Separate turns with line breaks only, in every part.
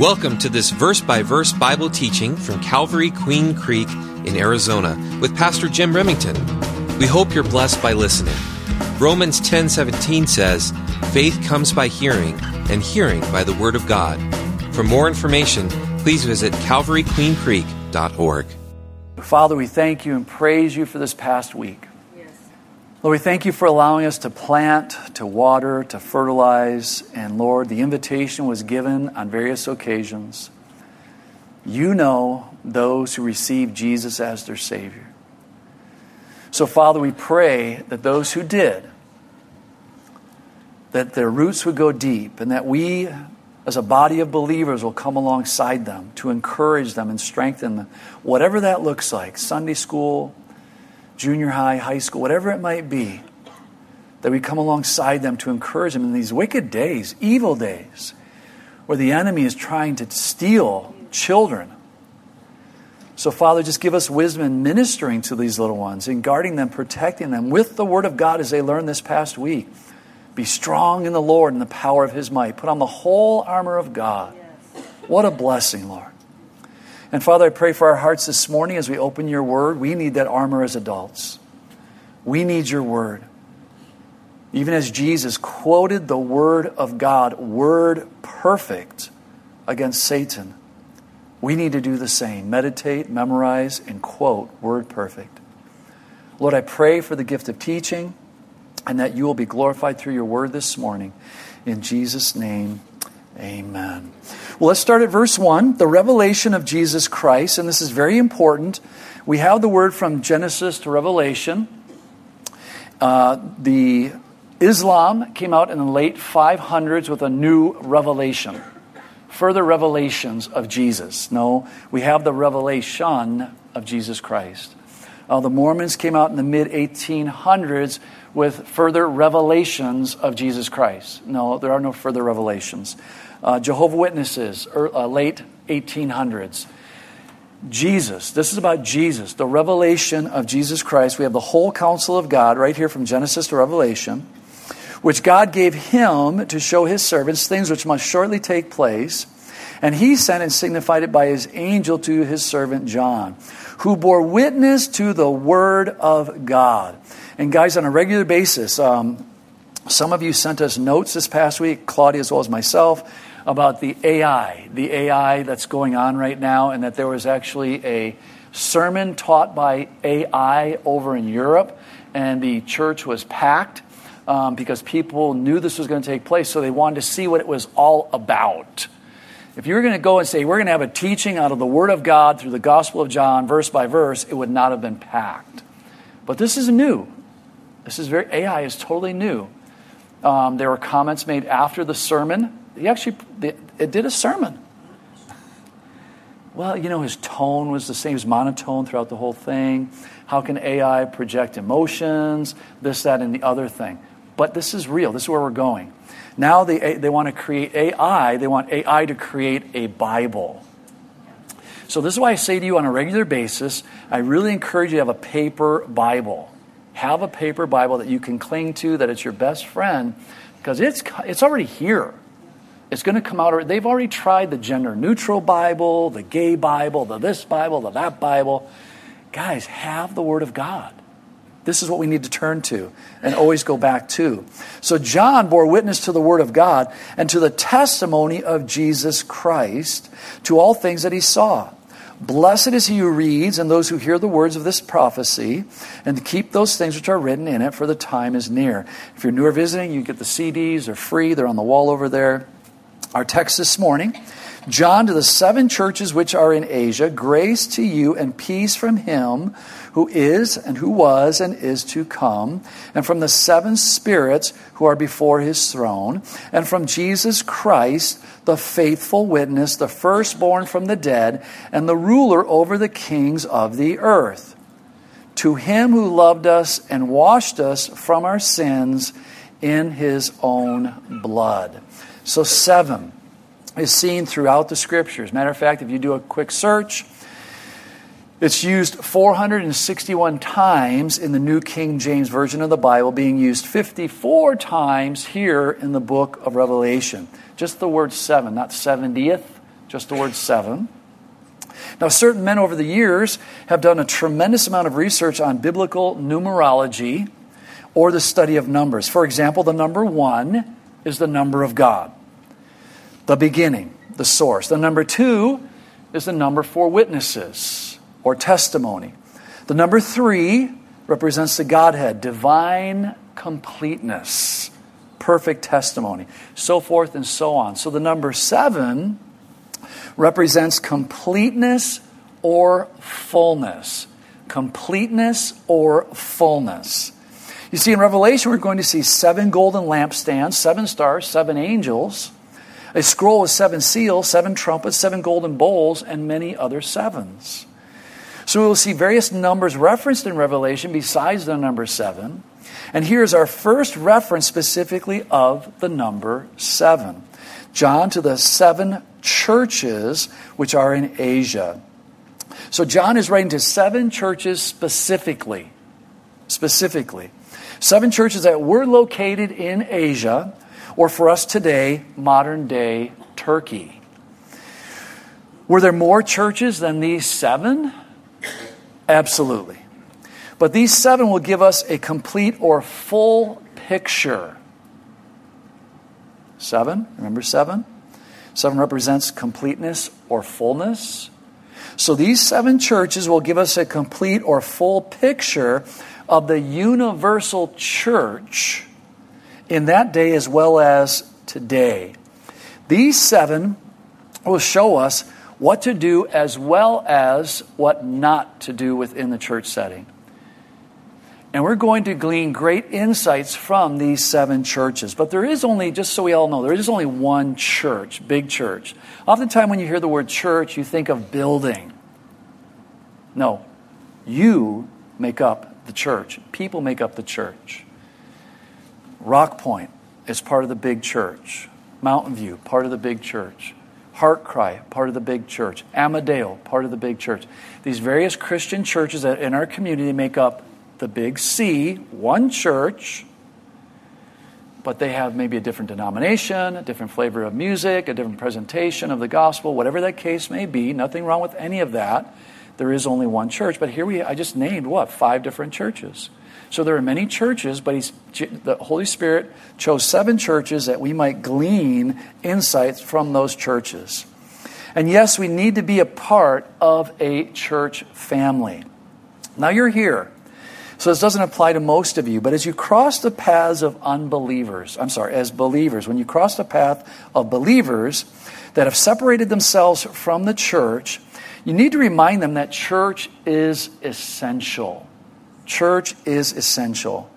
Welcome to this verse by verse Bible teaching from Calvary Queen Creek in Arizona with Pastor Jim Remington. We hope you're blessed by listening. Romans 10:17 says, "Faith comes by hearing, and hearing by the word of God." For more information, please visit calvaryqueencreek.org.
Father, we thank you and praise you for this past week. Lord, we thank you for allowing us to plant, to water, to fertilize. And Lord, the invitation was given on various occasions. You know those who receive Jesus as their Savior. So, Father, we pray that those who did, that their roots would go deep, and that we, as a body of believers, will come alongside them to encourage them and strengthen them, whatever that looks like Sunday school, junior high, high school, whatever it might be, that we come alongside them to encourage them in these wicked days, evil days, where the enemy is trying to steal children. So, Father, just give us wisdom in ministering to these little ones, in guarding them, protecting them with the Word of God as they learned this past week. Be strong in the Lord and the power of His might. Put on the whole armor of God. What a blessing, Lord. And Father, I pray for our hearts this morning as we open your word. We need that armor as adults. We need your word. Even as Jesus quoted the word of God, word perfect, against Satan, we need to do the same. Meditate, memorize, and quote word perfect. Lord, I pray for the gift of teaching and that you will be glorified through your word this morning. In Jesus' name, Amen. Well, let's start at verse 1, the revelation of Jesus Christ, and this is very important. We have the word from Genesis to Revelation. Uh, the Islam came out in the late 500s with a new revelation, further revelations of Jesus. No, we have the revelation of Jesus Christ. Uh, the Mormons came out in the mid 1800s with further revelations of Jesus Christ. No, there are no further revelations. Uh, Jehovah Witnesses, er, uh, late 1800s. Jesus, this is about Jesus, the revelation of Jesus Christ. We have the whole counsel of God right here from Genesis to Revelation, which God gave him to show his servants things which must shortly take place. And he sent and signified it by his angel to his servant John, who bore witness to the word of God. And guys, on a regular basis, um, some of you sent us notes this past week, Claudia as well as myself about the AI, the AI that's going on right now, and that there was actually a sermon taught by AI over in Europe, and the church was packed um, because people knew this was going to take place, so they wanted to see what it was all about. If you were going to go and say, we're going to have a teaching out of the Word of God through the Gospel of John, verse by verse, it would not have been packed. But this is new. This is very, AI is totally new. Um, there were comments made after the sermon he actually it did a sermon. Well, you know, his tone was the same, as monotone throughout the whole thing. How can AI project emotions, this, that, and the other thing? But this is real. This is where we're going. Now they, they want to create AI, they want AI to create a Bible. So, this is why I say to you on a regular basis, I really encourage you to have a paper Bible. Have a paper Bible that you can cling to, that it's your best friend, because it's, it's already here. It's going to come out. They've already tried the gender neutral Bible, the gay Bible, the this Bible, the that Bible. Guys, have the Word of God. This is what we need to turn to and always go back to. So, John bore witness to the Word of God and to the testimony of Jesus Christ to all things that he saw. Blessed is he who reads and those who hear the words of this prophecy and keep those things which are written in it, for the time is near. If you're new or visiting, you get the CDs, they're free, they're on the wall over there. Our text this morning John to the seven churches which are in Asia, grace to you and peace from him who is and who was and is to come, and from the seven spirits who are before his throne, and from Jesus Christ, the faithful witness, the firstborn from the dead, and the ruler over the kings of the earth. To him who loved us and washed us from our sins in his own blood. So, seven is seen throughout the scriptures. Matter of fact, if you do a quick search, it's used 461 times in the New King James Version of the Bible, being used 54 times here in the book of Revelation. Just the word seven, not 70th, just the word seven. Now, certain men over the years have done a tremendous amount of research on biblical numerology or the study of numbers. For example, the number one is the number of God, the beginning, the source. The number two is the number for witnesses or testimony. The number three represents the Godhead, divine completeness, perfect testimony, so forth and so on. So the number seven represents completeness or fullness. Completeness or fullness. You see, in Revelation, we're going to see seven golden lampstands, seven stars, seven angels, a scroll with seven seals, seven trumpets, seven golden bowls, and many other sevens. So we will see various numbers referenced in Revelation besides the number seven. And here's our first reference specifically of the number seven John to the seven churches which are in Asia. So John is writing to seven churches specifically. Specifically. Seven churches that were located in Asia, or for us today, modern day Turkey. Were there more churches than these seven? Absolutely. But these seven will give us a complete or full picture. Seven, remember seven? Seven represents completeness or fullness. So these seven churches will give us a complete or full picture of the universal church in that day as well as today. These seven will show us what to do as well as what not to do within the church setting. And we're going to glean great insights from these seven churches. But there is only, just so we all know, there is only one church, big church. Oftentimes, when you hear the word church, you think of building. No, you make up the church. People make up the church. Rock Point is part of the big church. Mountain View, part of the big church. Heart Cry, part of the big church. Amadeo, part of the big church. These various Christian churches that in our community make up the big C, one church, but they have maybe a different denomination, a different flavor of music, a different presentation of the gospel, whatever that case may be. Nothing wrong with any of that there is only one church. But here we, I just named what? Five different churches. So there are many churches, but he's, the Holy Spirit chose seven churches that we might glean insights from those churches. And yes, we need to be a part of a church family. Now you're here. So this doesn't apply to most of you, but as you cross the paths of unbelievers, I'm sorry, as believers, when you cross the path of believers that have separated themselves from the church, you need to remind them that church is essential. Church is essential.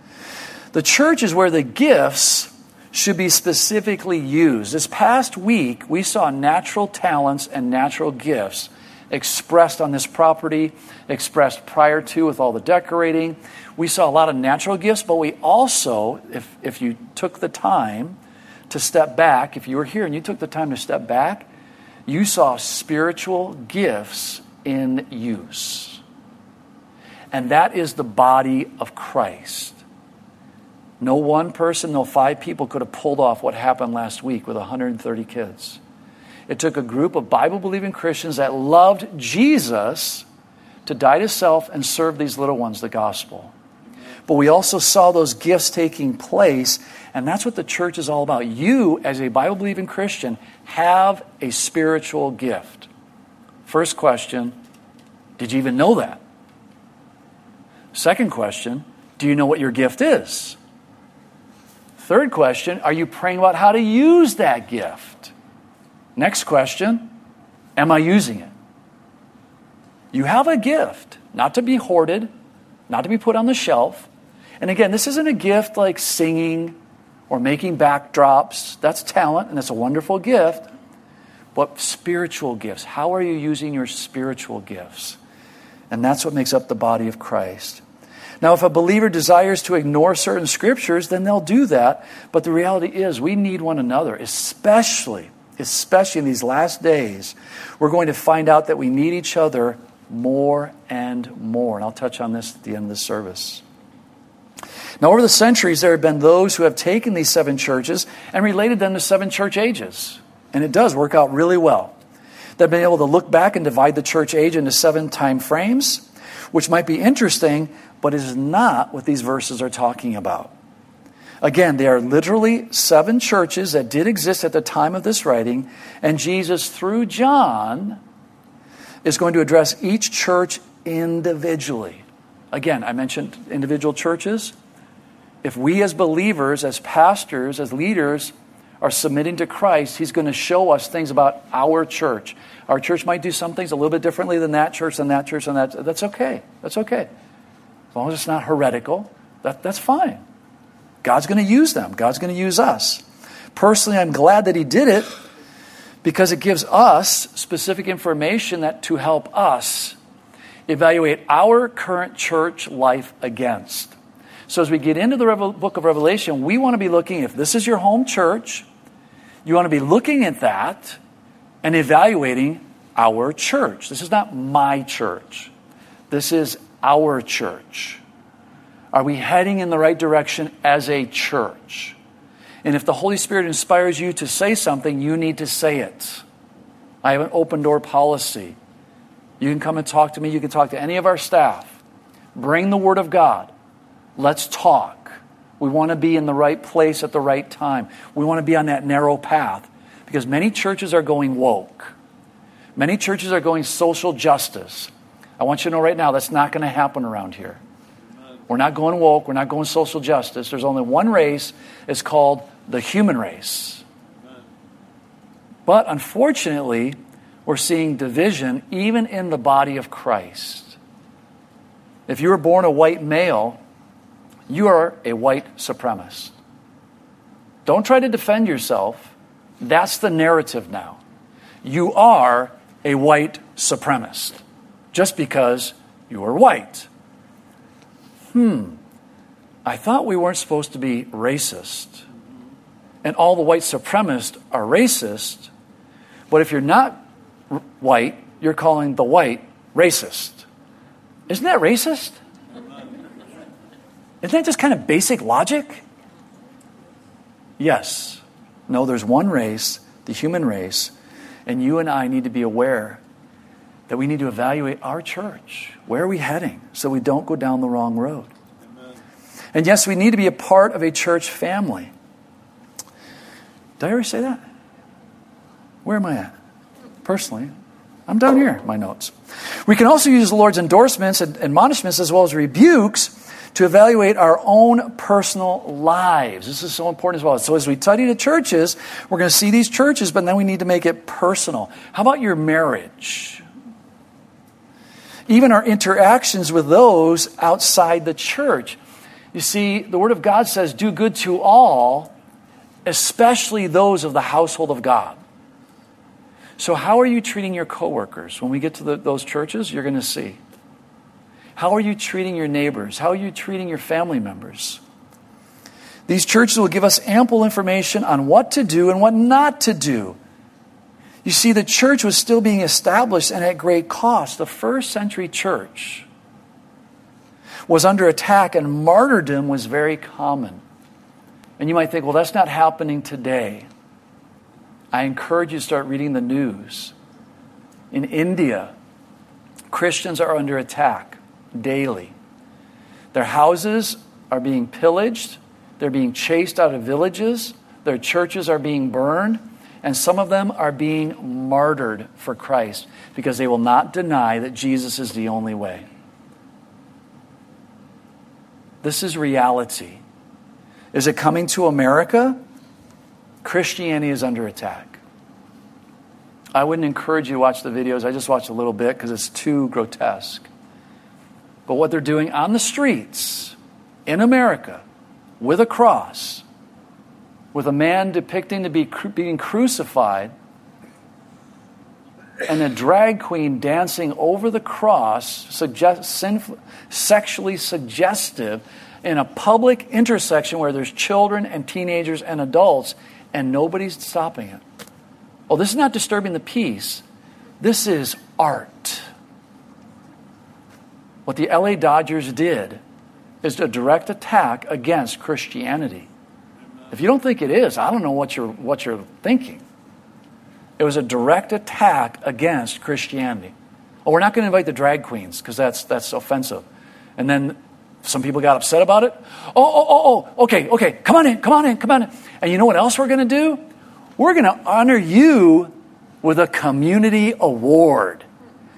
The church is where the gifts should be specifically used. This past week, we saw natural talents and natural gifts expressed on this property, expressed prior to with all the decorating. We saw a lot of natural gifts, but we also, if, if you took the time to step back, if you were here and you took the time to step back, you saw spiritual gifts in use. And that is the body of Christ. No one person, no five people could have pulled off what happened last week with 130 kids. It took a group of Bible believing Christians that loved Jesus to die to self and serve these little ones the gospel. But we also saw those gifts taking place, and that's what the church is all about. You, as a Bible believing Christian, have a spiritual gift. First question Did you even know that? Second question Do you know what your gift is? Third question Are you praying about how to use that gift? Next question Am I using it? You have a gift, not to be hoarded, not to be put on the shelf. And again, this isn't a gift like singing or making backdrops. That's talent and that's a wonderful gift. But spiritual gifts, how are you using your spiritual gifts? And that's what makes up the body of Christ. Now, if a believer desires to ignore certain scriptures, then they'll do that. But the reality is, we need one another, especially, especially in these last days. We're going to find out that we need each other more and more. And I'll touch on this at the end of the service. Now, over the centuries, there have been those who have taken these seven churches and related them to seven church ages. And it does work out really well. They've been able to look back and divide the church age into seven time frames, which might be interesting, but is not what these verses are talking about. Again, there are literally seven churches that did exist at the time of this writing, and Jesus, through John, is going to address each church individually. Again, I mentioned individual churches. If we as believers, as pastors, as leaders, are submitting to Christ, He's going to show us things about our church. Our church might do some things a little bit differently than that church, than that church, than that. That's okay. That's okay. As long as it's not heretical, that, that's fine. God's going to use them, God's going to use us. Personally, I'm glad that He did it because it gives us specific information that to help us evaluate our current church life against. So, as we get into the book of Revelation, we want to be looking, if this is your home church, you want to be looking at that and evaluating our church. This is not my church, this is our church. Are we heading in the right direction as a church? And if the Holy Spirit inspires you to say something, you need to say it. I have an open door policy. You can come and talk to me, you can talk to any of our staff. Bring the Word of God. Let's talk. We want to be in the right place at the right time. We want to be on that narrow path because many churches are going woke. Many churches are going social justice. I want you to know right now that's not going to happen around here. We're not going woke. We're not going social justice. There's only one race. It's called the human race. But unfortunately, we're seeing division even in the body of Christ. If you were born a white male, you are a white supremacist. Don't try to defend yourself. That's the narrative now. You are a white supremacist just because you are white. Hmm, I thought we weren't supposed to be racist. And all the white supremacists are racist. But if you're not white, you're calling the white racist. Isn't that racist? Isn't that just kind of basic logic? Yes. No, there's one race, the human race, and you and I need to be aware that we need to evaluate our church. Where are we heading so we don't go down the wrong road? Amen. And yes, we need to be a part of a church family. Did I already say that? Where am I at? Personally, I'm down here, my notes. We can also use the Lord's endorsements and admonishments as well as rebukes to evaluate our own personal lives. This is so important as well. So, as we study the churches, we're going to see these churches, but then we need to make it personal. How about your marriage? Even our interactions with those outside the church. You see, the Word of God says, do good to all, especially those of the household of God. So, how are you treating your coworkers? When we get to the, those churches, you're going to see. How are you treating your neighbors? How are you treating your family members? These churches will give us ample information on what to do and what not to do. You see, the church was still being established and at great cost. The first century church was under attack, and martyrdom was very common. And you might think, well, that's not happening today. I encourage you to start reading the news. In India, Christians are under attack daily. Their houses are being pillaged, they're being chased out of villages, their churches are being burned, and some of them are being martyred for Christ because they will not deny that Jesus is the only way. This is reality. Is it coming to America? Christianity is under attack. I wouldn't encourage you to watch the videos. I just watched a little bit because it's too grotesque. But what they're doing on the streets in America with a cross, with a man depicting to be being crucified, and a drag queen dancing over the cross, suggest, sexually suggestive, in a public intersection where there's children and teenagers and adults, and nobody's stopping it. Oh, this is not disturbing the peace. This is art. What the LA Dodgers did is a direct attack against Christianity. If you don't think it is, I don't know what you're, what you're thinking. It was a direct attack against Christianity. Oh, we're not going to invite the drag queens because that's, that's offensive. And then some people got upset about it. Oh, oh, oh, oh, okay, okay, come on in, come on in, come on in. And you know what else we're going to do? We're going to honor you with a community award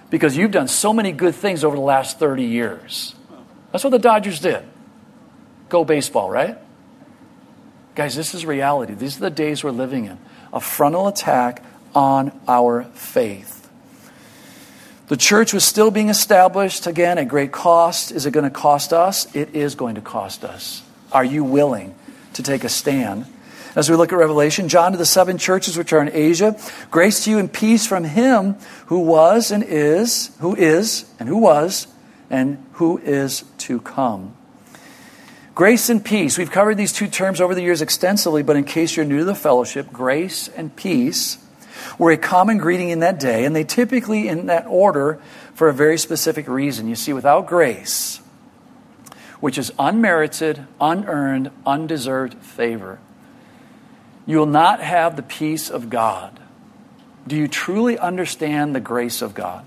because you've done so many good things over the last 30 years. That's what the Dodgers did. Go baseball, right? Guys, this is reality. These are the days we're living in. A frontal attack on our faith. The church was still being established, again, at great cost. Is it going to cost us? It is going to cost us. Are you willing to take a stand? As we look at Revelation, John to the seven churches which are in Asia, grace to you and peace from him who was and is, who is and who was and who is to come. Grace and peace. We've covered these two terms over the years extensively, but in case you're new to the fellowship, grace and peace were a common greeting in that day, and they typically in that order for a very specific reason. You see, without grace, which is unmerited, unearned, undeserved favor, you will not have the peace of God. Do you truly understand the grace of God?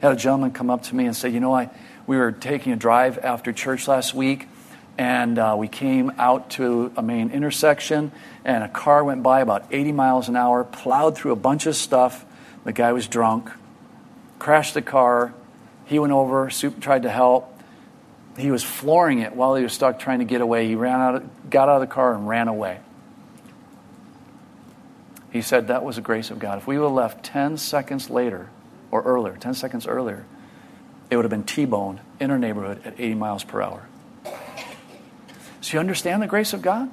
I had a gentleman come up to me and say, You know, I, we were taking a drive after church last week, and uh, we came out to a main intersection, and a car went by about 80 miles an hour, plowed through a bunch of stuff. The guy was drunk, crashed the car. He went over, tried to help. He was flooring it while he was stuck trying to get away. He ran out, got out of the car and ran away. He said that was the grace of God. If we would have left 10 seconds later, or earlier, 10 seconds earlier, it would have been T boned in our neighborhood at 80 miles per hour. So you understand the grace of God?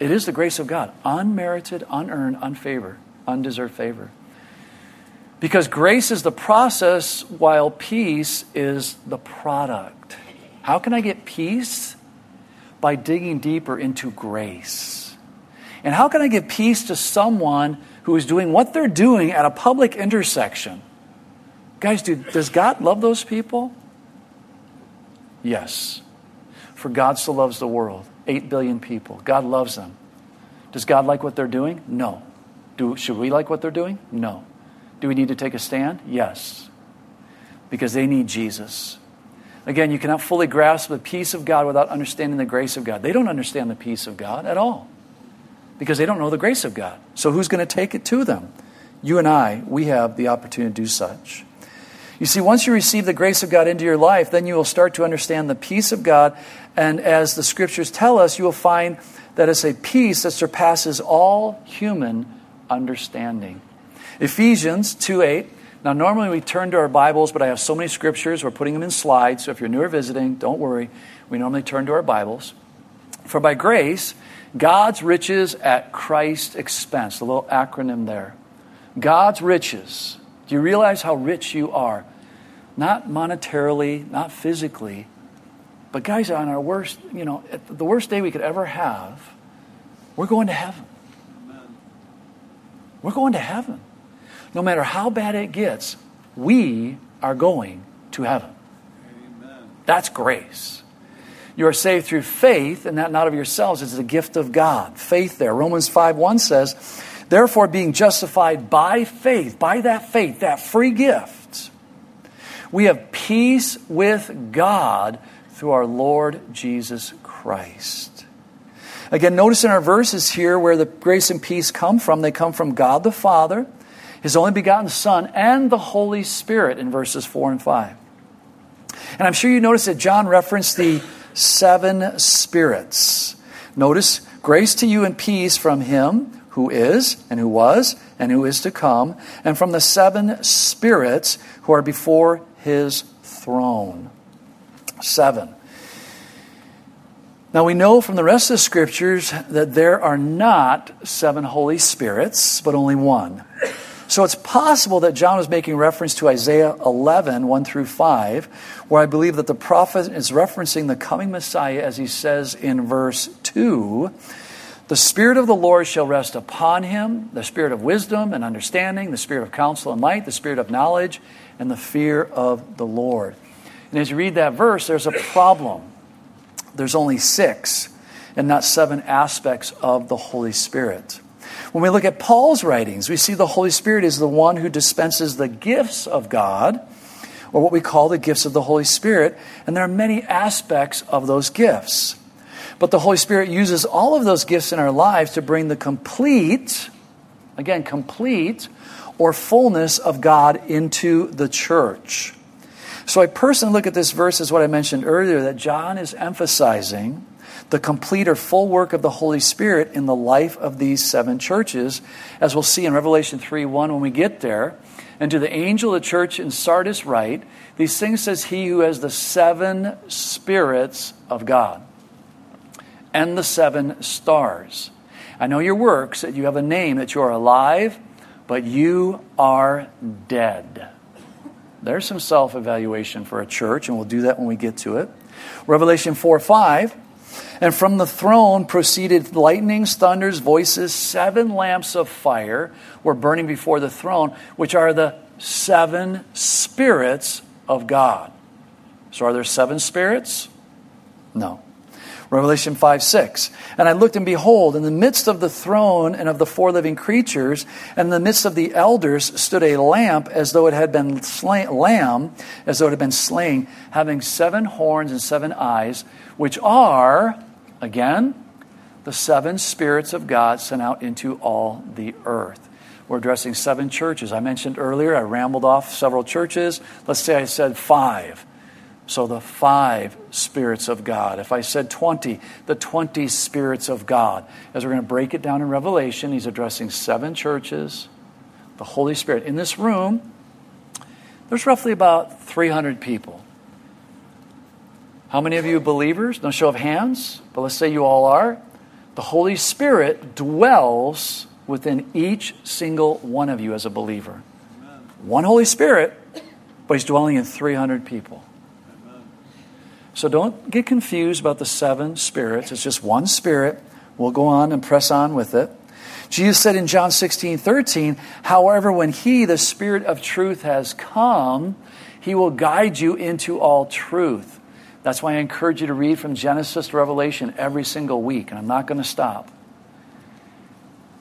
It is the grace of God, unmerited, unearned, unfavored, undeserved favor. Because grace is the process while peace is the product. How can I get peace? By digging deeper into grace. And how can I give peace to someone who is doing what they're doing at a public intersection? Guys, do, does God love those people? Yes. For God so loves the world. Eight billion people. God loves them. Does God like what they're doing? No. Do, should we like what they're doing? No. Do we need to take a stand? Yes. Because they need Jesus. Again, you cannot fully grasp the peace of God without understanding the grace of God. They don't understand the peace of God at all because they don't know the grace of God. So who's going to take it to them? You and I, we have the opportunity to do such. You see, once you receive the grace of God into your life, then you will start to understand the peace of God. And as the scriptures tell us, you will find that it's a peace that surpasses all human understanding. Ephesians 2 8. Now, normally we turn to our Bibles, but I have so many scriptures, we're putting them in slides. So if you're new or visiting, don't worry. We normally turn to our Bibles. For by grace, God's riches at Christ's expense, the little acronym there. God's riches do you realize how rich you are? Not monetarily, not physically, but guys, on our worst, you know, the worst day we could ever have, we're going to heaven. Amen. We're going to heaven. No matter how bad it gets, we are going to heaven. Amen. That's grace. You are saved through faith, and that not of yourselves. It's a gift of God. Faith there. Romans 5 1 says, Therefore, being justified by faith, by that faith, that free gift, we have peace with God through our Lord Jesus Christ. Again, notice in our verses here where the grace and peace come from, they come from God the Father, His only begotten Son, and the Holy Spirit in verses 4 and 5. And I'm sure you notice that John referenced the seven spirits. Notice, grace to you and peace from Him who is, and who was, and who is to come, and from the seven spirits who are before his throne. Seven. Now we know from the rest of the scriptures that there are not seven Holy Spirits, but only one. So it's possible that John was making reference to Isaiah 11, 1 through 5, where I believe that the prophet is referencing the coming Messiah as he says in verse 2 the Spirit of the Lord shall rest upon him the Spirit of wisdom and understanding, the Spirit of counsel and might, the Spirit of knowledge, and the fear of the Lord. And as you read that verse, there's a problem. There's only six and not seven aspects of the Holy Spirit. When we look at Paul's writings, we see the Holy Spirit is the one who dispenses the gifts of God, or what we call the gifts of the Holy Spirit, and there are many aspects of those gifts. But the Holy Spirit uses all of those gifts in our lives to bring the complete, again, complete or fullness of God into the church. So I personally look at this verse as what I mentioned earlier that John is emphasizing the complete or full work of the Holy Spirit in the life of these seven churches, as we'll see in Revelation 3 1 when we get there. And to the angel of the church in Sardis, write, These things says he who has the seven spirits of God and the seven stars. I know your works, that you have a name, that you are alive, but you are dead. There's some self evaluation for a church, and we'll do that when we get to it. Revelation 4 5. And from the throne proceeded lightnings, thunders, voices. Seven lamps of fire were burning before the throne, which are the seven spirits of God. So, are there seven spirits? No. Revelation 5 6. And I looked, and behold, in the midst of the throne and of the four living creatures, and in the midst of the elders, stood a lamp as though it had been slain, lamb, as though it had been slain, having seven horns and seven eyes, which are, again, the seven spirits of God sent out into all the earth. We're addressing seven churches. I mentioned earlier, I rambled off several churches. Let's say I said five. So the five spirits of God. If I said 20, the 20 spirits of God. As we're going to break it down in Revelation, he's addressing seven churches, the Holy Spirit. In this room, there's roughly about 300 people. How many of you believers? No show of hands, but let's say you all are. The Holy Spirit dwells within each single one of you as a believer. One Holy Spirit, but he's dwelling in 300 people. So don't get confused about the seven spirits. It's just one spirit. We'll go on and press on with it. Jesus said in John 16, 13, however, when he, the Spirit of truth, has come, he will guide you into all truth. That's why I encourage you to read from Genesis to Revelation every single week, and I'm not going to stop.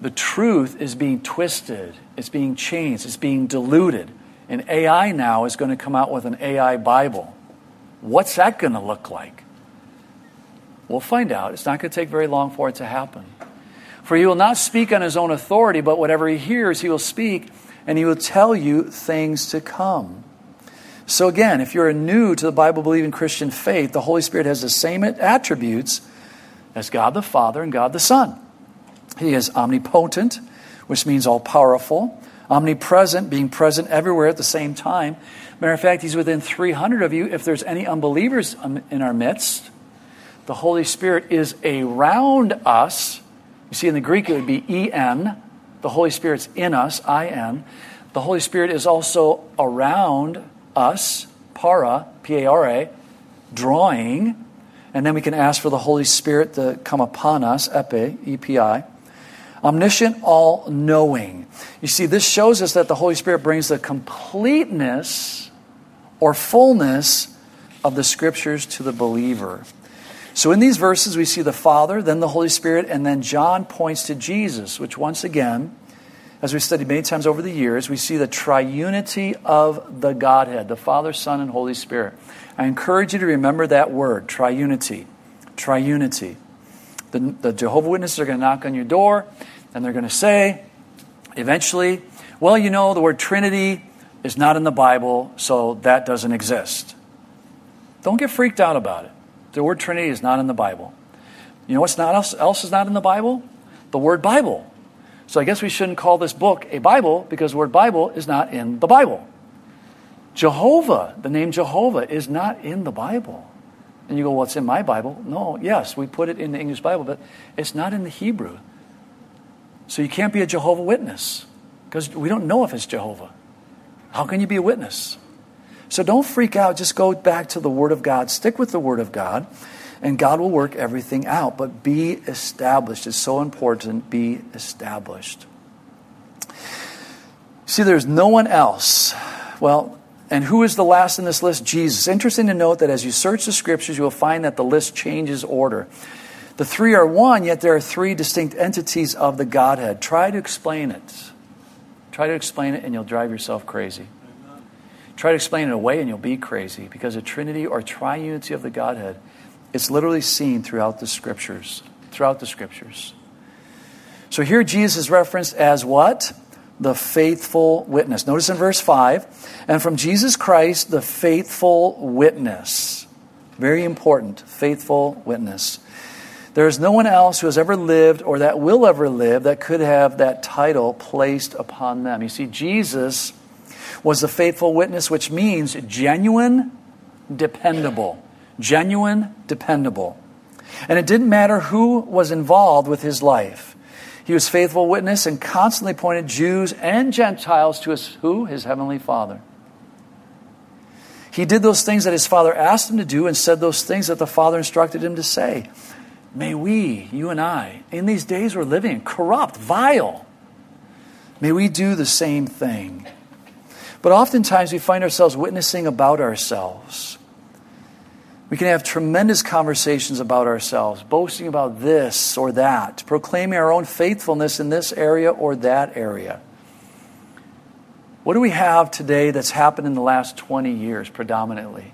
The truth is being twisted, it's being changed, it's being diluted. And AI now is going to come out with an AI Bible. What's that going to look like? We'll find out. It's not going to take very long for it to happen. For he will not speak on his own authority, but whatever he hears, he will speak, and he will tell you things to come. So, again, if you're new to the Bible believing Christian faith, the Holy Spirit has the same attributes as God the Father and God the Son. He is omnipotent, which means all powerful, omnipresent, being present everywhere at the same time. Matter of fact, he's within 300 of you. If there's any unbelievers um, in our midst, the Holy Spirit is around us. You see, in the Greek, it would be en. The Holy Spirit's in us, in. The Holy Spirit is also around us, para, P A R A, drawing. And then we can ask for the Holy Spirit to come upon us, epi, E P I. Omniscient, all knowing. You see, this shows us that the Holy Spirit brings the completeness or fullness of the scriptures to the believer. So in these verses, we see the Father, then the Holy Spirit, and then John points to Jesus, which once again, as we've studied many times over the years, we see the triunity of the Godhead, the Father, Son, and Holy Spirit. I encourage you to remember that word, triunity. Triunity. The, the Jehovah Witnesses are going to knock on your door, and they're going to say, eventually, well, you know, the word Trinity is not in the Bible, so that doesn't exist. Don't get freaked out about it. The word Trinity is not in the Bible. You know what's not else, else is not in the Bible? The word Bible. So I guess we shouldn't call this book a Bible because the word Bible is not in the Bible. Jehovah, the name Jehovah, is not in the Bible. And you go, well, it's in my Bible. No, yes, we put it in the English Bible, but it's not in the Hebrew. So you can't be a Jehovah Witness because we don't know if it's Jehovah. How can you be a witness? So don't freak out. Just go back to the Word of God. Stick with the Word of God, and God will work everything out. But be established. It's so important. Be established. See, there's no one else. Well, and who is the last in this list? Jesus. Interesting to note that as you search the scriptures, you will find that the list changes order. The three are one, yet there are three distinct entities of the Godhead. Try to explain it. Try to explain it, and you'll drive yourself crazy. Try to explain it away, and you'll be crazy because the Trinity or triunity of the Godhead it's literally seen throughout the scriptures. Throughout the scriptures. So here Jesus is referenced as what? The faithful witness. Notice in verse 5 and from Jesus Christ, the faithful witness. Very important, faithful witness. There is no one else who has ever lived or that will ever live that could have that title placed upon them. You see, Jesus was the faithful witness, which means genuine, dependable genuine, dependable. And it didn't matter who was involved with his life. He was faithful witness and constantly pointed Jews and Gentiles to his who? His heavenly Father. He did those things that his Father asked him to do and said those things that the Father instructed him to say. May we, you and I, in these days we're living, corrupt, vile, may we do the same thing. But oftentimes we find ourselves witnessing about ourselves. We can have tremendous conversations about ourselves, boasting about this or that, proclaiming our own faithfulness in this area or that area. What do we have today that's happened in the last 20 years predominantly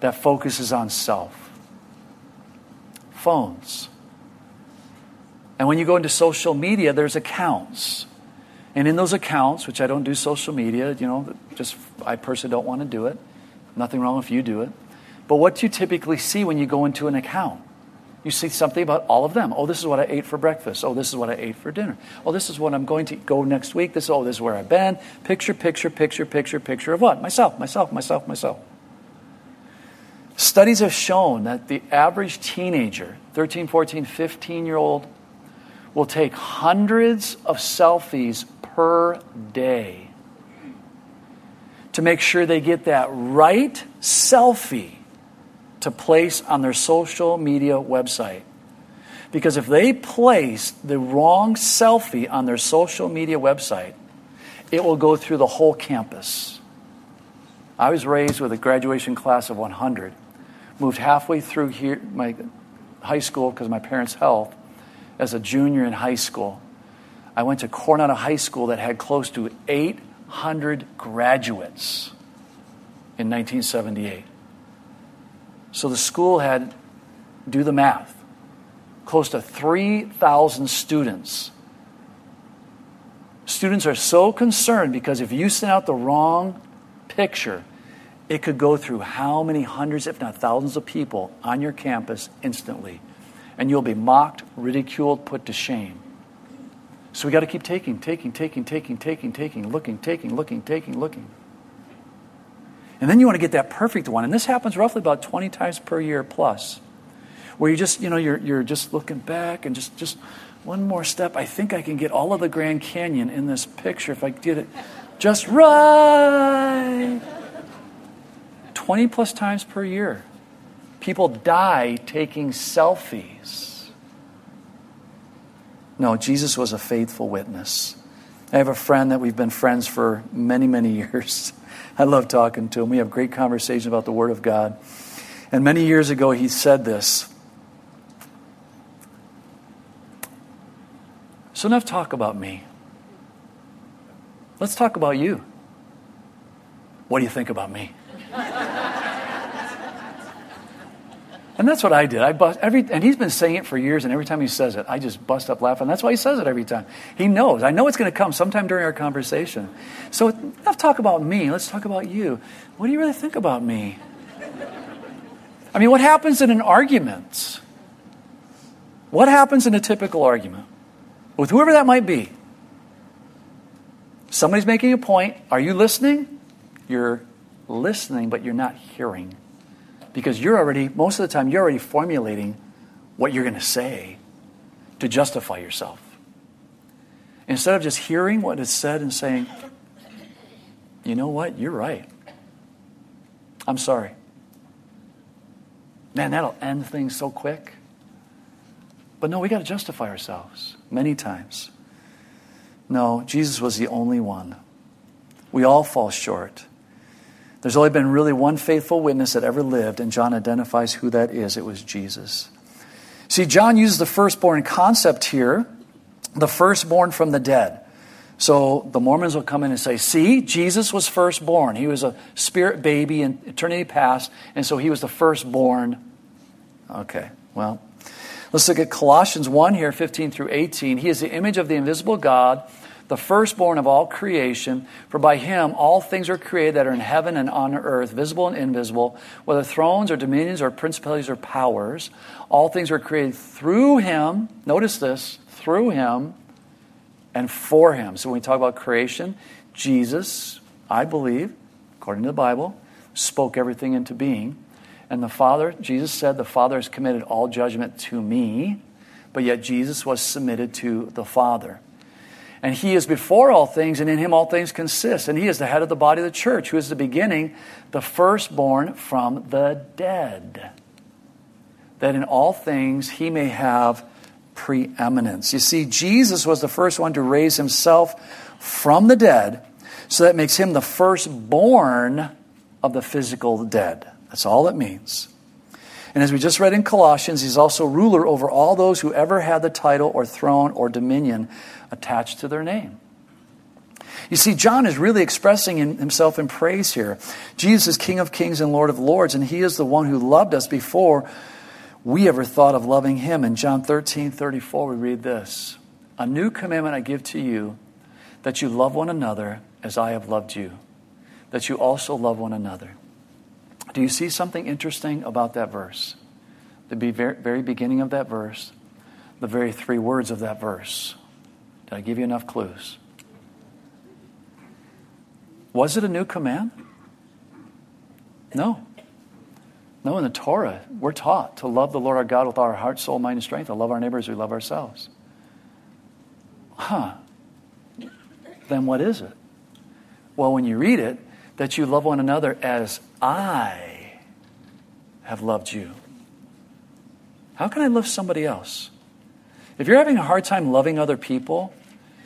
that focuses on self? Phones. And when you go into social media, there's accounts. And in those accounts, which I don't do social media, you know, just I personally don't want to do it. Nothing wrong if you do it. But what do you typically see when you go into an account? You see something about all of them. Oh, this is what I ate for breakfast. Oh, this is what I ate for dinner. Oh, this is what I'm going to go next week. This, oh, this is where I've been. Picture, picture, picture, picture, picture of what? Myself, myself, myself, myself. Studies have shown that the average teenager, 13, 14, 15 year old, will take hundreds of selfies per day to make sure they get that right selfie to place on their social media website. Because if they place the wrong selfie on their social media website, it will go through the whole campus. I was raised with a graduation class of 100. Moved halfway through here, my high school because of my parents' health as a junior in high school. I went to Coronado High School that had close to 800 graduates in 1978. So the school had, do the math, close to 3,000 students. Students are so concerned because if you send out the wrong picture, it could go through how many hundreds, if not thousands, of people on your campus instantly. And you'll be mocked, ridiculed, put to shame. So we got to keep taking, taking, taking, taking, taking, taking, looking, taking, looking, taking, looking. And then you want to get that perfect one. And this happens roughly about 20 times per year plus. Where you just, you know, you're, you're just looking back and just, just one more step. I think I can get all of the Grand Canyon in this picture if I get it just right. 20 plus times per year. People die taking selfies. No, Jesus was a faithful witness. I have a friend that we've been friends for many, many years. I love talking to him. We have great conversations about the Word of God. And many years ago, he said this. So, enough talk about me. Let's talk about you. What do you think about me? And that's what I did. I bust every, and he's been saying it for years, and every time he says it, I just bust up laughing. That's why he says it every time. He knows. I know it's going to come sometime during our conversation. So enough talk about me. Let's talk about you. What do you really think about me? I mean, what happens in an argument? What happens in a typical argument? With whoever that might be. Somebody's making a point. Are you listening? You're listening, but you're not hearing because you're already, most of the time, you're already formulating what you're going to say to justify yourself. Instead of just hearing what is said and saying, you know what, you're right. I'm sorry. Man, that'll end things so quick. But no, we got to justify ourselves many times. No, Jesus was the only one. We all fall short. There's only been really one faithful witness that ever lived, and John identifies who that is. It was Jesus. See, John uses the firstborn concept here, the firstborn from the dead. So the Mormons will come in and say, see, Jesus was firstborn. He was a spirit baby in eternity past, and so he was the firstborn. Okay, well, let's look at Colossians 1 here, 15 through 18. He is the image of the invisible God, the firstborn of all creation, for by him all things are created that are in heaven and on earth, visible and invisible, whether thrones or dominions or principalities or powers. All things are created through him. Notice this, through him and for him. So when we talk about creation, Jesus, I believe, according to the Bible, spoke everything into being. And the Father, Jesus said, the Father has committed all judgment to me, but yet Jesus was submitted to the Father. And he is before all things, and in him all things consist. And he is the head of the body of the church, who is the beginning, the firstborn from the dead, that in all things he may have preeminence. You see, Jesus was the first one to raise himself from the dead, so that makes him the firstborn of the physical dead. That's all it means. And as we just read in Colossians, he's also ruler over all those who ever had the title or throne or dominion attached to their name. You see, John is really expressing himself in praise here. Jesus is King of kings and Lord of lords, and he is the one who loved us before we ever thought of loving him. In John 13 34, we read this A new commandment I give to you, that you love one another as I have loved you, that you also love one another. Do you see something interesting about that verse? The very beginning of that verse, the very three words of that verse. Did I give you enough clues? Was it a new command? No. No, in the Torah, we're taught to love the Lord our God with all our heart, soul, mind, and strength, to love our neighbors as we love ourselves. Huh. Then what is it? Well, when you read it, that you love one another as I have loved you. How can I love somebody else? If you're having a hard time loving other people,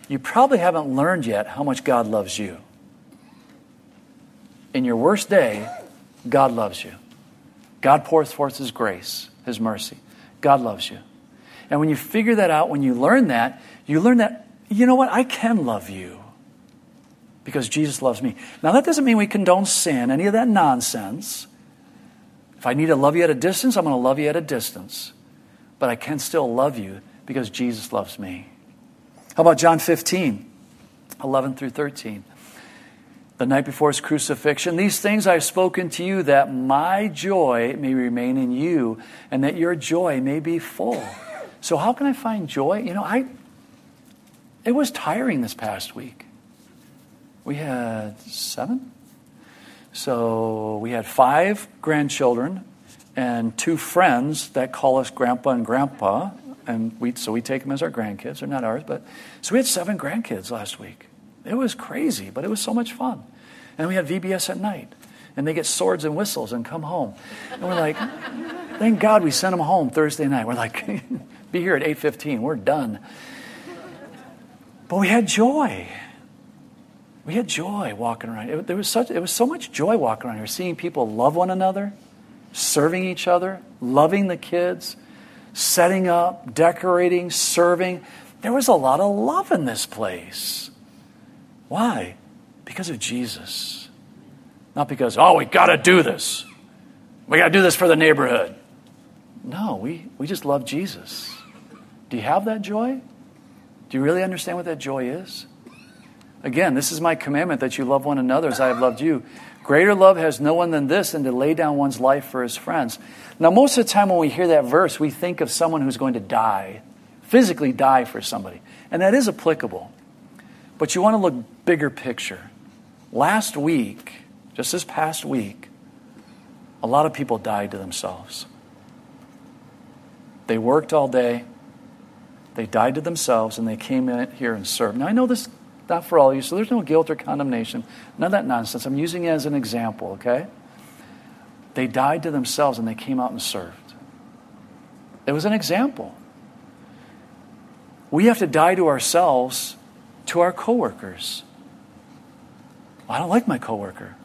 you probably haven't learned yet how much God loves you. In your worst day, God loves you. God pours forth His grace, His mercy. God loves you. And when you figure that out, when you learn that, you learn that, you know what, I can love you because Jesus loves me. Now, that doesn't mean we condone sin, any of that nonsense. If I need to love you at a distance, I'm going to love you at a distance. But I can still love you because Jesus loves me. How about John 15, 11 through 13? the night before his crucifixion. These things I've spoken to you that my joy may remain in you and that your joy may be full. So, how can I find joy? You know, I, it was tiring this past week. We had seven. So, we had five grandchildren and two friends that call us grandpa and grandpa. And we, so we take them as our grandkids. They're not ours, but so we had seven grandkids last week. It was crazy, but it was so much fun. And we had VBS at night. And they get swords and whistles and come home. And we're like, thank God we sent them home Thursday night. We're like, be here at 8.15. We're done. But we had joy. We had joy walking around. It, there was such, it was so much joy walking around here, seeing people love one another, serving each other, loving the kids, setting up, decorating, serving. There was a lot of love in this place. Why? Because of Jesus. Not because, oh, we got to do this. We got to do this for the neighborhood. No, we, we just love Jesus. Do you have that joy? Do you really understand what that joy is? Again, this is my commandment that you love one another as I have loved you. Greater love has no one than this than to lay down one's life for his friends. Now, most of the time when we hear that verse, we think of someone who's going to die, physically die for somebody. And that is applicable. But you want to look bigger picture. Last week, just this past week, a lot of people died to themselves. They worked all day, they died to themselves, and they came in here and served. Now, I know this not for all of you, so there's no guilt or condemnation. None of that nonsense. I'm using it as an example, okay? They died to themselves and they came out and served. It was an example. We have to die to ourselves to our coworkers. I don't like my coworker.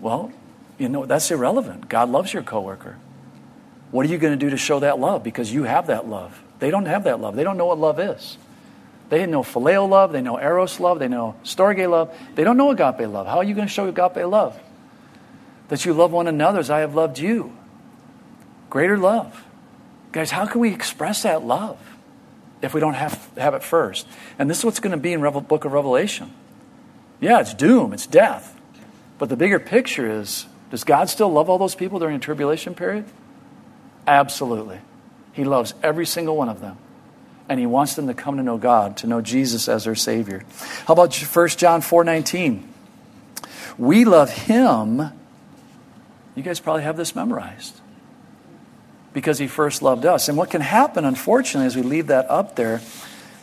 Well, you know, that's irrelevant. God loves your coworker. What are you going to do to show that love? Because you have that love. They don't have that love. They don't know what love is. They know phileo love. They know eros love. They know storge love. They don't know agape love. How are you going to show agape love? That you love one another as I have loved you. Greater love. Guys, how can we express that love if we don't have, have it first? And this is what's going to be in Revel, book of Revelation. Yeah, it's doom, it's death. But the bigger picture is does God still love all those people during the tribulation period? Absolutely. He loves every single one of them. And he wants them to come to know God, to know Jesus as their Savior. How about 1 John 4 19? We love him. You guys probably have this memorized because he first loved us. And what can happen, unfortunately, as we leave that up there,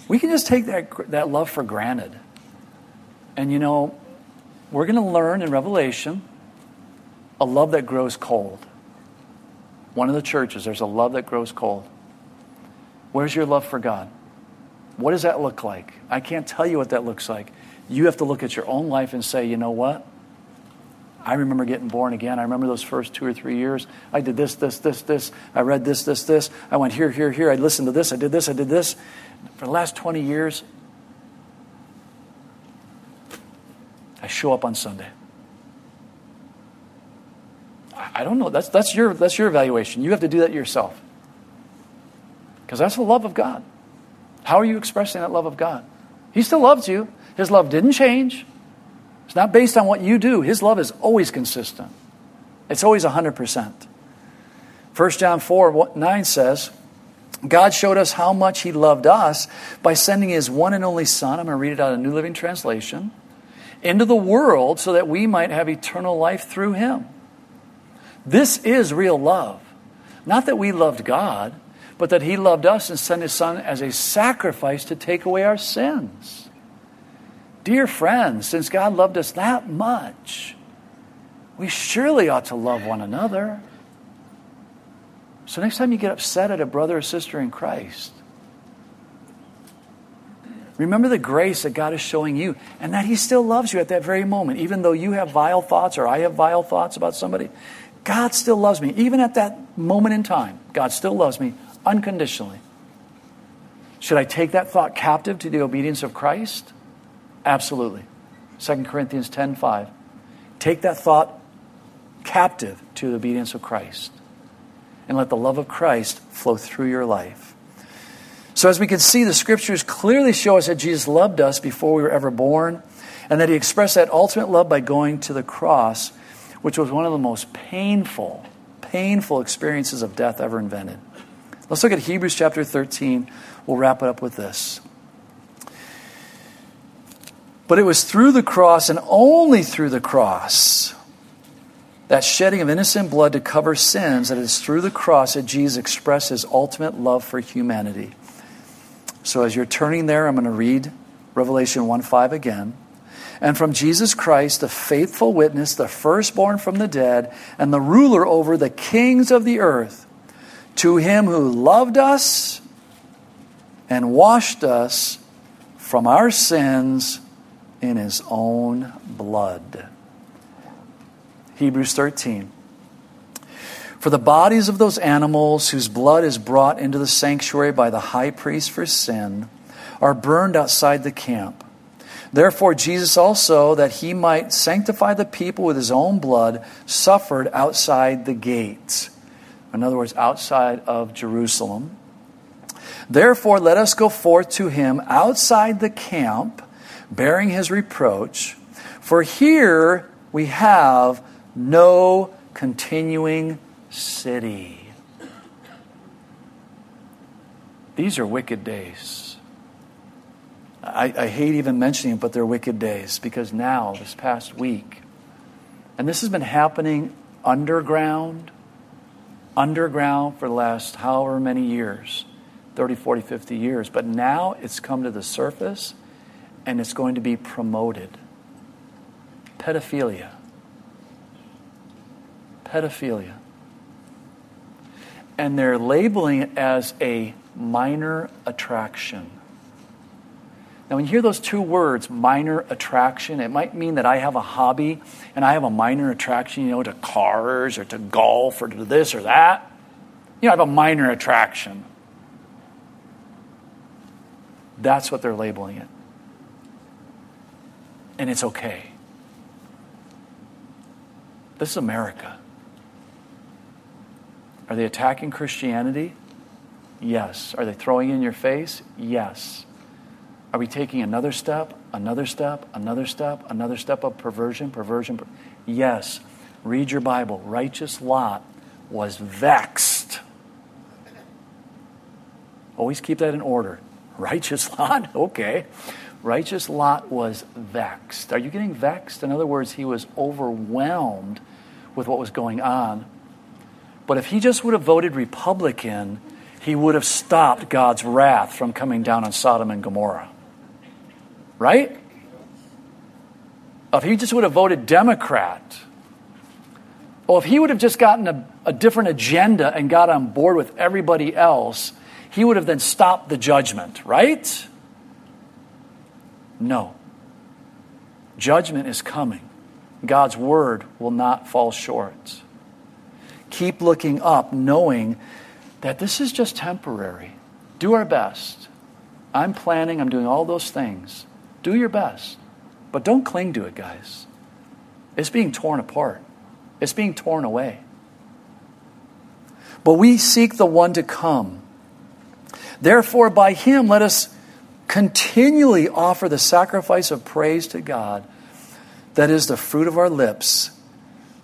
we can just take that, that love for granted. And you know, we're going to learn in Revelation a love that grows cold. One of the churches, there's a love that grows cold. Where's your love for God? What does that look like? I can't tell you what that looks like. You have to look at your own life and say, you know what? I remember getting born again. I remember those first two or three years. I did this, this, this, this. I read this, this, this. I went here, here, here. I listened to this. I did this, I did this. For the last 20 years, I show up on Sunday. I don't know. That's, that's, your, that's your evaluation. You have to do that yourself. Because that's the love of God. How are you expressing that love of God? He still loves you. His love didn't change. It's not based on what you do. His love is always consistent, it's always 100%. 1 John 4 9 says, God showed us how much He loved us by sending His one and only Son. I'm going to read it out of New Living Translation into the world so that we might have eternal life through Him. This is real love. Not that we loved God, but that He loved us and sent His Son as a sacrifice to take away our sins. Dear friends, since God loved us that much, we surely ought to love one another. So next time you get upset at a brother or sister in Christ, remember the grace that God is showing you and that He still loves you at that very moment. Even though you have vile thoughts or I have vile thoughts about somebody, God still loves me. Even at that moment in time, God still loves me unconditionally. Should I take that thought captive to the obedience of Christ? Absolutely. 2 Corinthians 10:5. Take that thought captive to the obedience of Christ and let the love of Christ flow through your life. So as we can see the scriptures clearly show us that Jesus loved us before we were ever born and that he expressed that ultimate love by going to the cross, which was one of the most painful painful experiences of death ever invented. Let's look at Hebrews chapter 13. We'll wrap it up with this. But it was through the cross and only through the cross, that shedding of innocent blood to cover sins, that it is through the cross that Jesus expressed his ultimate love for humanity. So as you're turning there, I'm going to read Revelation 1 5 again. And from Jesus Christ, the faithful witness, the firstborn from the dead, and the ruler over the kings of the earth, to him who loved us and washed us from our sins in his own blood. Hebrews 13. For the bodies of those animals whose blood is brought into the sanctuary by the high priest for sin are burned outside the camp. Therefore, Jesus also, that he might sanctify the people with his own blood, suffered outside the gates. In other words, outside of Jerusalem. Therefore, let us go forth to him outside the camp bearing his reproach. For here we have no continuing city. These are wicked days. I, I, hate even mentioning it, but they're wicked days because now, this past week, and this has been happening underground, underground for the last however many years 30, 40, 50 years. But now it's come to the surface and it's going to be promoted. Pedophilia. Pedophilia. And they're labeling it as a minor attraction. Now, when you hear those two words, minor attraction, it might mean that I have a hobby and I have a minor attraction, you know, to cars or to golf or to this or that. you know, I have a minor attraction. That's what they're labeling it. And it's okay. This is America. Are they attacking Christianity? Yes. Are they throwing in your face? Yes. Are we taking another step, another step, another step, another step of perversion, perversion? Per- yes. Read your Bible. Righteous Lot was vexed. Always keep that in order. Righteous Lot? Okay. Righteous Lot was vexed. Are you getting vexed? In other words, he was overwhelmed with what was going on. But if he just would have voted Republican, he would have stopped God's wrath from coming down on Sodom and Gomorrah. Right? If he just would have voted Democrat, or if he would have just gotten a, a different agenda and got on board with everybody else, he would have then stopped the judgment, right? No. Judgment is coming. God's word will not fall short. Keep looking up, knowing that this is just temporary. Do our best. I'm planning, I'm doing all those things. Do your best. But don't cling to it, guys. It's being torn apart, it's being torn away. But we seek the one to come. Therefore, by him, let us continually offer the sacrifice of praise to God that is the fruit of our lips,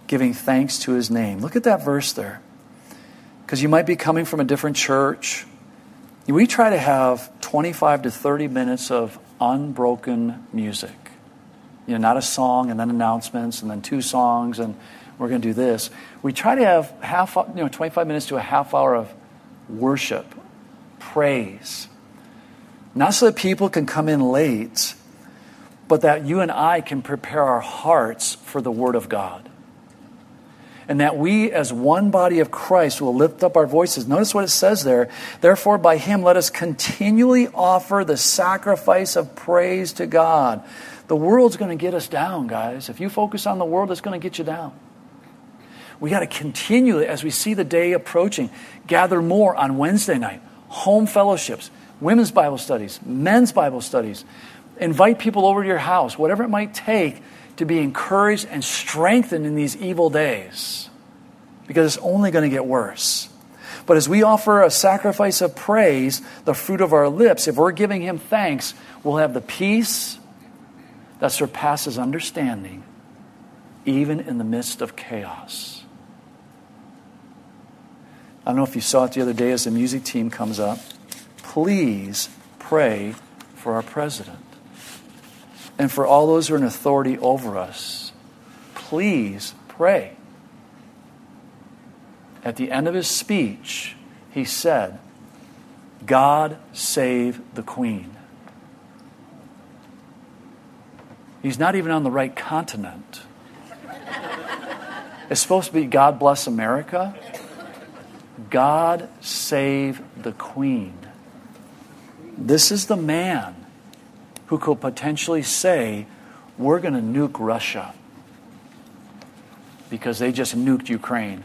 giving thanks to his name. Look at that verse there. Because you might be coming from a different church. We try to have 25 to 30 minutes of unbroken music. You know, not a song and then announcements and then two songs and we're going to do this. We try to have half, you know, 25 minutes to a half hour of worship, praise. Not so that people can come in late, but that you and I can prepare our hearts for the Word of God. And that we, as one body of Christ, will lift up our voices. Notice what it says there. Therefore, by Him, let us continually offer the sacrifice of praise to God. The world's going to get us down, guys. If you focus on the world, it's going to get you down. We got to continually, as we see the day approaching, gather more on Wednesday night, home fellowships, women's Bible studies, men's Bible studies, invite people over to your house, whatever it might take to be encouraged and strengthened in these evil days. Because it's only going to get worse. But as we offer a sacrifice of praise, the fruit of our lips, if we're giving Him thanks, we'll have the peace that surpasses understanding, even in the midst of chaos. I don't know if you saw it the other day as the music team comes up. Please pray for our president and for all those who are in authority over us, please pray. At the end of his speech, he said, God save the Queen. He's not even on the right continent. It's supposed to be God bless America. God save the Queen. This is the man who could potentially say, We're going to nuke Russia because they just nuked Ukraine.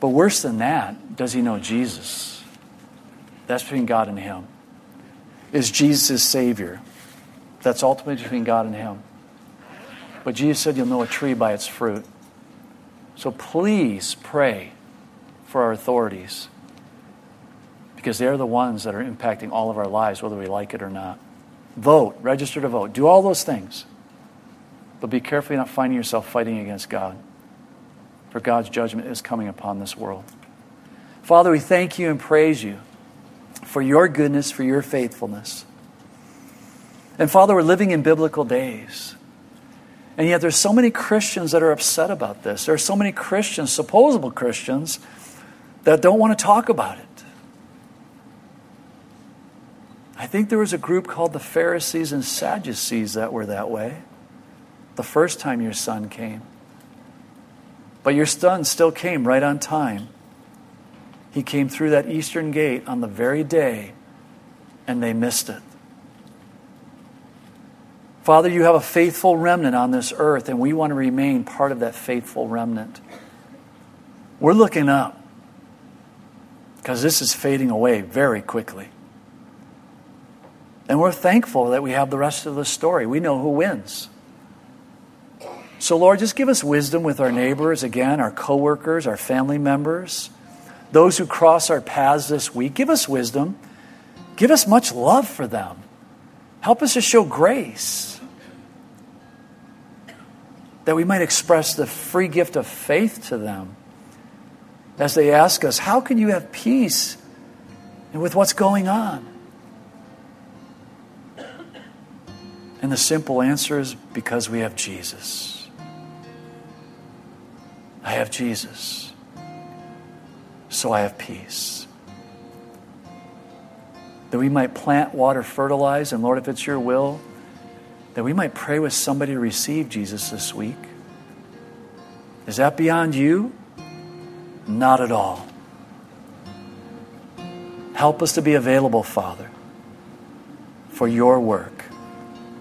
But worse than that, does he know Jesus? That's between God and him. Is Jesus Savior? That's ultimately between God and him. But Jesus said, You'll know a tree by its fruit. So please pray for our authorities because they're the ones that are impacting all of our lives, whether we like it or not. Vote, register to vote, do all those things. But be careful not finding yourself fighting against God, for God's judgment is coming upon this world. Father, we thank you and praise you for your goodness, for your faithfulness. And Father, we're living in biblical days. And yet there's so many Christians that are upset about this. There are so many Christians, supposable Christians, that don't want to talk about it. I think there was a group called the Pharisees and Sadducees that were that way the first time your son came. But your son still came right on time. He came through that eastern gate on the very day, and they missed it. Father, you have a faithful remnant on this earth, and we want to remain part of that faithful remnant. We're looking up because this is fading away very quickly. And we're thankful that we have the rest of the story. We know who wins. So, Lord, just give us wisdom with our neighbors, again, our coworkers, our family members, those who cross our paths this week. Give us wisdom. Give us much love for them. Help us to show grace that we might express the free gift of faith to them as they ask us, How can you have peace with what's going on? And the simple answer is because we have Jesus. I have Jesus. So I have peace. That we might plant, water, fertilize, and Lord, if it's your will, that we might pray with somebody to receive Jesus this week. Is that beyond you? Not at all. Help us to be available, Father, for your work.